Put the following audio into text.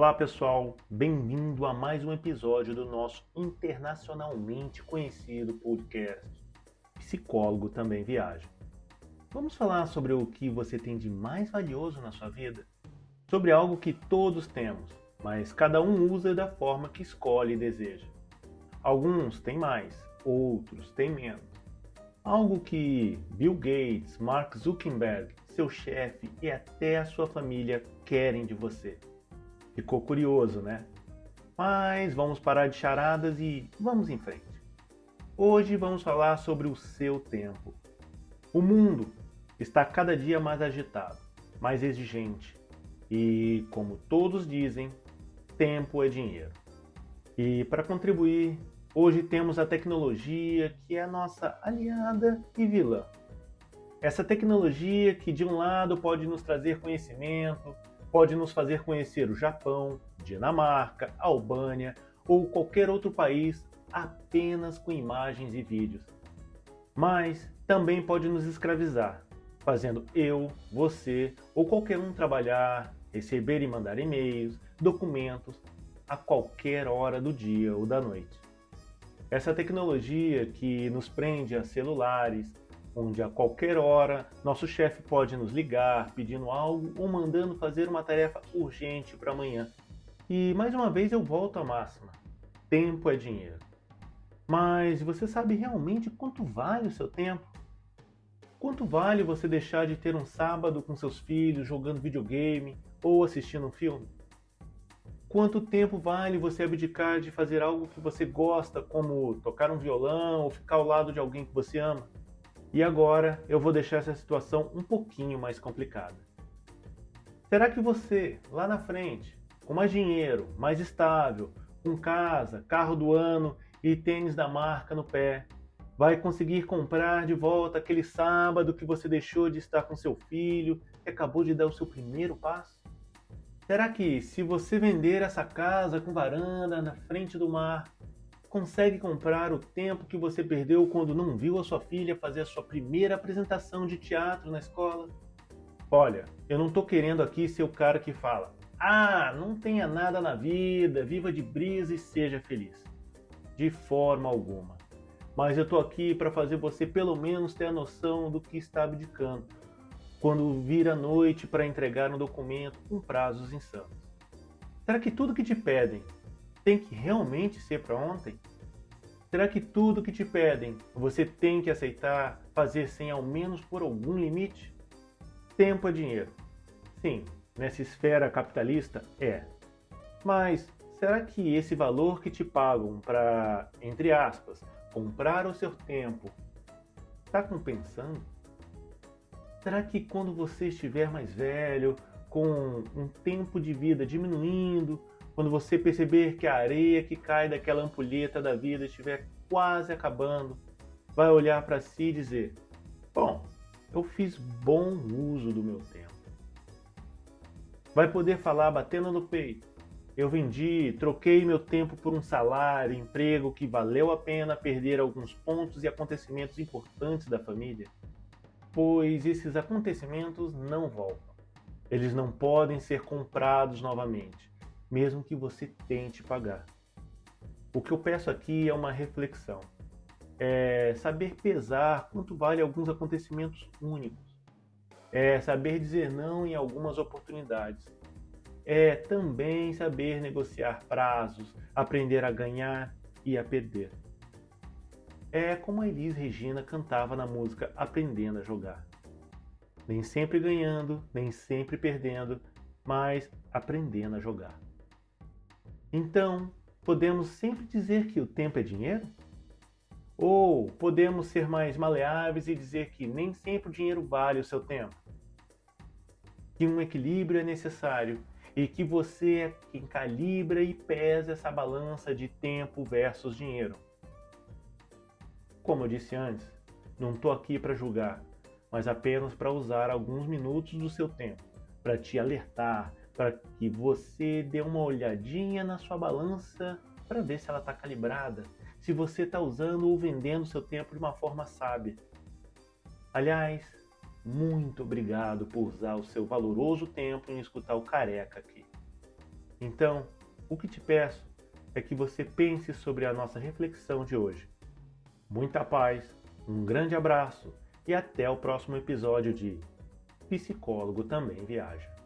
Olá pessoal, bem-vindo a mais um episódio do nosso internacionalmente conhecido podcast Psicólogo Também Viaja. Vamos falar sobre o que você tem de mais valioso na sua vida? Sobre algo que todos temos, mas cada um usa da forma que escolhe e deseja. Alguns têm mais, outros têm menos. Algo que Bill Gates, Mark Zuckerberg, seu chefe e até a sua família querem de você. Ficou curioso, né? Mas vamos parar de charadas e vamos em frente. Hoje vamos falar sobre o seu tempo. O mundo está cada dia mais agitado, mais exigente e, como todos dizem, tempo é dinheiro. E para contribuir, hoje temos a tecnologia que é a nossa aliada e vilã. Essa tecnologia que de um lado pode nos trazer conhecimento, pode nos fazer conhecer o Japão, Dinamarca, Albânia ou qualquer outro país apenas com imagens e vídeos. Mas também pode nos escravizar, fazendo eu, você ou qualquer um trabalhar, receber e mandar e-mails, documentos a qualquer hora do dia ou da noite. Essa tecnologia que nos prende a celulares, onde a qualquer hora nosso chefe pode nos ligar pedindo algo ou mandando fazer uma tarefa urgente para amanhã. E mais uma vez eu volto à máxima: tempo é dinheiro. Mas você sabe realmente quanto vale o seu tempo? Quanto vale você deixar de ter um sábado com seus filhos jogando videogame ou assistindo um filme? Quanto tempo vale você abdicar de fazer algo que você gosta, como tocar um violão ou ficar ao lado de alguém que você ama? E agora eu vou deixar essa situação um pouquinho mais complicada. Será que você, lá na frente, com mais dinheiro, mais estável, com casa, carro do ano e tênis da marca no pé, vai conseguir comprar de volta aquele sábado que você deixou de estar com seu filho e acabou de dar o seu primeiro passo? Será que se você vender essa casa com varanda na frente do mar, consegue comprar o tempo que você perdeu quando não viu a sua filha fazer a sua primeira apresentação de teatro na escola? Olha, eu não tô querendo aqui ser o cara que fala: "Ah, não tenha nada na vida, viva de brisa e seja feliz". De forma alguma. Mas eu tô aqui para fazer você pelo menos ter a noção do que está abdicando quando vir a noite para entregar um documento com prazos insanos. Será que tudo que te pedem tem que realmente ser para ontem? Será que tudo que te pedem você tem que aceitar fazer sem ao menos por algum limite? Tempo é dinheiro. Sim, nessa esfera capitalista é. Mas será que esse valor que te pagam para, entre aspas, comprar o seu tempo está compensando? Será que quando você estiver mais velho, com um tempo de vida diminuindo, quando você perceber que a areia que cai daquela ampulheta da vida estiver quase acabando, vai olhar para si e dizer: Bom, eu fiz bom uso do meu tempo. Vai poder falar batendo no peito: Eu vendi, troquei meu tempo por um salário, emprego que valeu a pena perder alguns pontos e acontecimentos importantes da família. Pois esses acontecimentos não voltam. Eles não podem ser comprados novamente mesmo que você tente pagar. O que eu peço aqui é uma reflexão. É saber pesar quanto vale alguns acontecimentos únicos. É saber dizer não em algumas oportunidades. É também saber negociar prazos, aprender a ganhar e a perder. É como a Elis Regina cantava na música Aprendendo a Jogar. Nem sempre ganhando, nem sempre perdendo, mas aprendendo a jogar. Então, podemos sempre dizer que o tempo é dinheiro? Ou podemos ser mais maleáveis e dizer que nem sempre o dinheiro vale o seu tempo? Que um equilíbrio é necessário e que você é quem calibra e pesa essa balança de tempo versus dinheiro. Como eu disse antes, não estou aqui para julgar, mas apenas para usar alguns minutos do seu tempo para te alertar, para que você dê uma olhadinha na sua balança para ver se ela está calibrada, se você está usando ou vendendo seu tempo de uma forma sábia. Aliás, muito obrigado por usar o seu valoroso tempo em escutar o careca aqui. Então, o que te peço é que você pense sobre a nossa reflexão de hoje. Muita paz, um grande abraço e até o próximo episódio de Psicólogo Também Viaja.